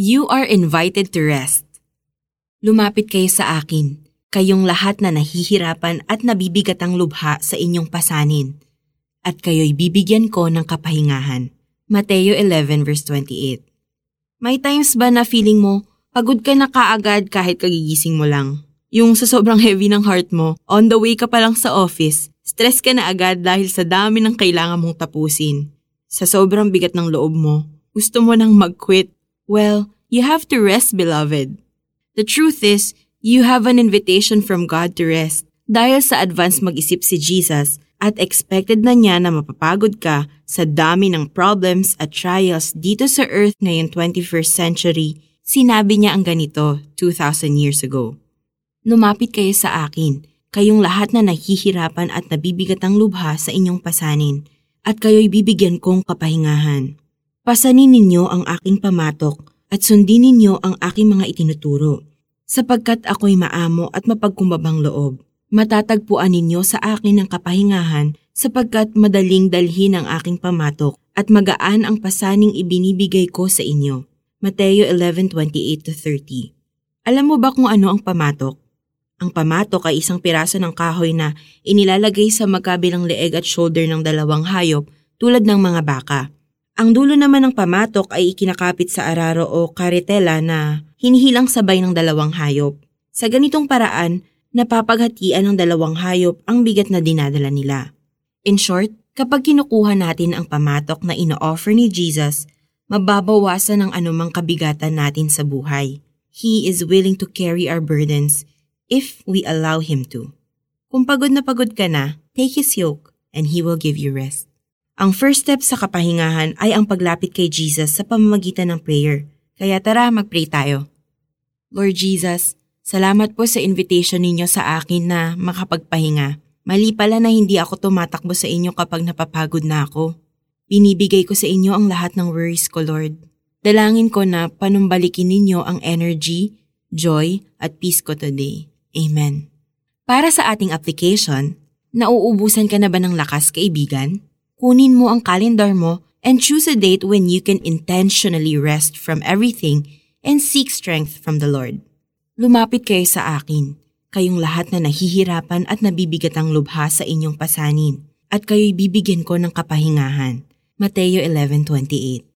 You are invited to rest. Lumapit kayo sa akin, kayong lahat na nahihirapan at nabibigatang lubha sa inyong pasanin, at kayo'y bibigyan ko ng kapahingahan. Mateo 11 verse 28 May times ba na feeling mo, pagod ka na kaagad kahit kagigising mo lang? Yung sa sobrang heavy ng heart mo, on the way ka pa lang sa office, stress ka na agad dahil sa dami ng kailangan mong tapusin. Sa sobrang bigat ng loob mo, gusto mo nang mag-quit. Well, you have to rest, beloved. The truth is, you have an invitation from God to rest. Dahil sa advance mag-isip si Jesus at expected na niya na mapapagod ka sa dami ng problems at trials dito sa earth ngayong 21st century, sinabi niya ang ganito 2,000 years ago. Lumapit kayo sa akin, kayong lahat na nahihirapan at nabibigat ang lubha sa inyong pasanin, at kayo'y bibigyan kong kapahingahan. Pasanin ninyo ang aking pamatok at sundin ninyo ang aking mga itinuturo. Sapagkat ako'y maamo at mapagkumbabang loob, matatagpuan ninyo sa akin ang kapahingahan sapagkat madaling dalhin ang aking pamatok at magaan ang pasaning ibinibigay ko sa inyo. Mateo 11:28-30 Alam mo ba kung ano ang pamatok? Ang pamatok ay isang piraso ng kahoy na inilalagay sa magkabilang leeg at shoulder ng dalawang hayop tulad ng mga baka. Ang dulo naman ng pamatok ay ikinakapit sa araro o karetela na hinihilang sabay ng dalawang hayop. Sa ganitong paraan, napapaghatian ng dalawang hayop ang bigat na dinadala nila. In short, kapag kinukuha natin ang pamatok na ino-offer ni Jesus, mababawasan ang anumang kabigatan natin sa buhay. He is willing to carry our burdens if we allow Him to. Kung pagod na pagod ka na, take His yoke and He will give you rest. Ang first step sa kapahingahan ay ang paglapit kay Jesus sa pamamagitan ng prayer. Kaya tara, mag-pray tayo. Lord Jesus, salamat po sa invitation ninyo sa akin na makapagpahinga. Mali pala na hindi ako tumatakbo sa inyo kapag napapagod na ako. Binibigay ko sa inyo ang lahat ng worries ko, Lord. Dalangin ko na panumbalikin ninyo ang energy, joy, at peace ko today. Amen. Para sa ating application, nauubusan ka na ba ng lakas, kaibigan? Kunin mo ang calendar mo and choose a date when you can intentionally rest from everything and seek strength from the Lord. Lumapit kayo sa akin, kayong lahat na nahihirapan at nabibigat ang lubha sa inyong pasanin, at kayo'y bibigyan ko ng kapahingahan. Mateo 11.28